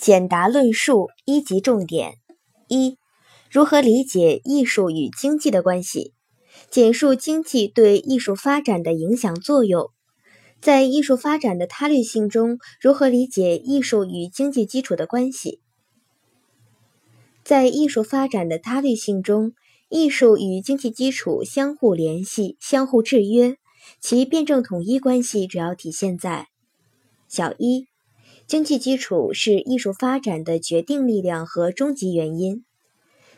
简答论述一级重点：一、如何理解艺术与经济的关系？简述经济对艺术发展的影响作用。在艺术发展的他律性中，如何理解艺术与经济基础的关系？在艺术发展的他律性中，艺术与经济基础相互联系、相互制约，其辩证统一关系主要体现在：小一。经济基础是艺术发展的决定力量和终极原因。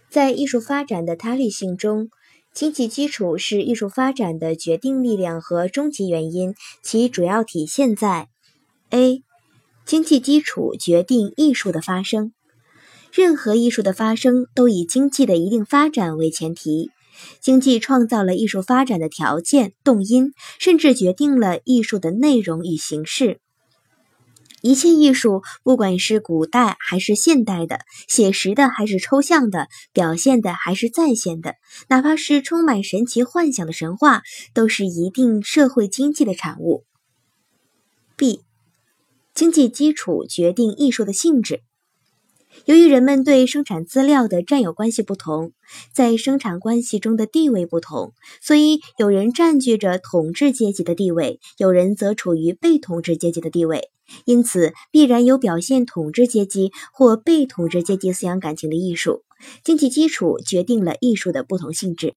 在艺术发展的他律性中，经济基础是艺术发展的决定力量和终极原因，其主要体现在：a. 经济基础决定艺术的发生。任何艺术的发生都以经济的一定发展为前提，经济创造了艺术发展的条件、动因，甚至决定了艺术的内容与形式。一切艺术，不管是古代还是现代的，写实的还是抽象的，表现的还是再现的，哪怕是充满神奇幻想的神话，都是一定社会经济的产物。B，经济基础决定艺术的性质。由于人们对生产资料的占有关系不同，在生产关系中的地位不同，所以有人占据着统治阶级的地位，有人则处于被统治阶级的地位。因此，必然有表现统治阶级或被统治阶级思想感情的艺术。经济基础决定了艺术的不同性质。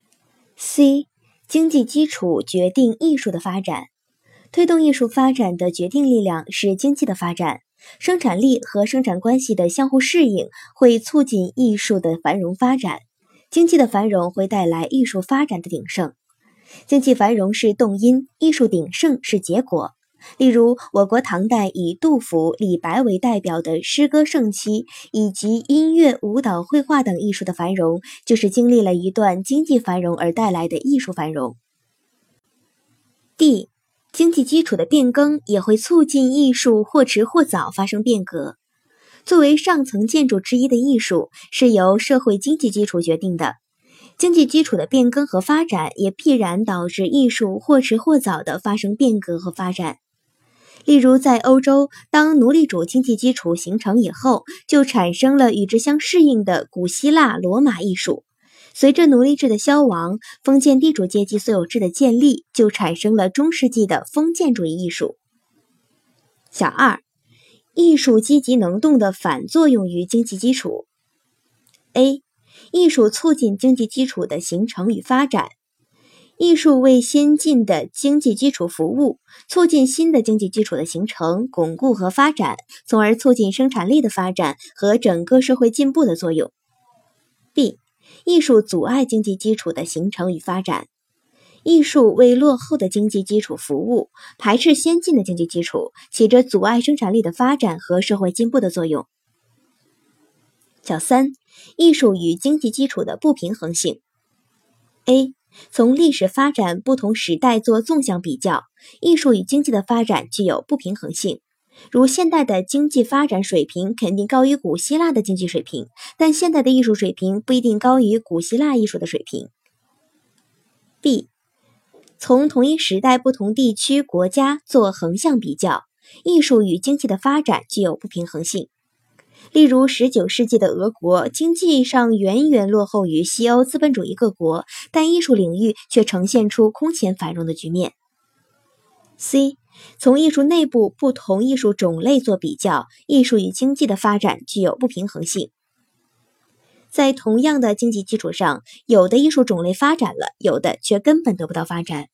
C. 经济基础决定艺术的发展。推动艺术发展的决定力量是经济的发展。生产力和生产关系的相互适应会促进艺术的繁荣发展。经济的繁荣会带来艺术发展的鼎盛。经济繁荣是动因，艺术鼎盛是结果。例如，我国唐代以杜甫、李白为代表的诗歌盛期，以及音乐、舞蹈、绘画等艺术的繁荣，就是经历了一段经济繁荣而带来的艺术繁荣。D，经济基础的变更也会促进艺术或迟或早发生变革。作为上层建筑之一的艺术，是由社会经济基础决定的。经济基础的变更和发展，也必然导致艺术或迟或早的发生变革和发展。例如，在欧洲，当奴隶主经济基础形成以后，就产生了与之相适应的古希腊、罗马艺术。随着奴隶制的消亡，封建地主阶级所有制的建立，就产生了中世纪的封建主义艺术。小二，艺术积极能动的反作用于经济基础。A，艺术促进经济基础的形成与发展。艺术为先进的经济基础服务，促进新的经济基础的形成、巩固和发展，从而促进生产力的发展和整个社会进步的作用。B. 艺术阻碍经济基础的形成与发展。艺术为落后的经济基础服务，排斥先进的经济基础，起着阻碍生产力的发展和社会进步的作用。小三，艺术与经济基础的不平衡性。A. 从历史发展不同时代做纵向比较，艺术与经济的发展具有不平衡性。如现代的经济发展水平肯定高于古希腊的经济水平，但现代的艺术水平不一定高于古希腊艺术的水平。B，从同一时代不同地区国家做横向比较，艺术与经济的发展具有不平衡性。例如，十九世纪的俄国经济上远远落后于西欧资本主义各国，但艺术领域却呈现出空前繁荣的局面。C. 从艺术内部不同艺术种类做比较，艺术与经济的发展具有不平衡性。在同样的经济基础上，有的艺术种类发展了，有的却根本得不到发展。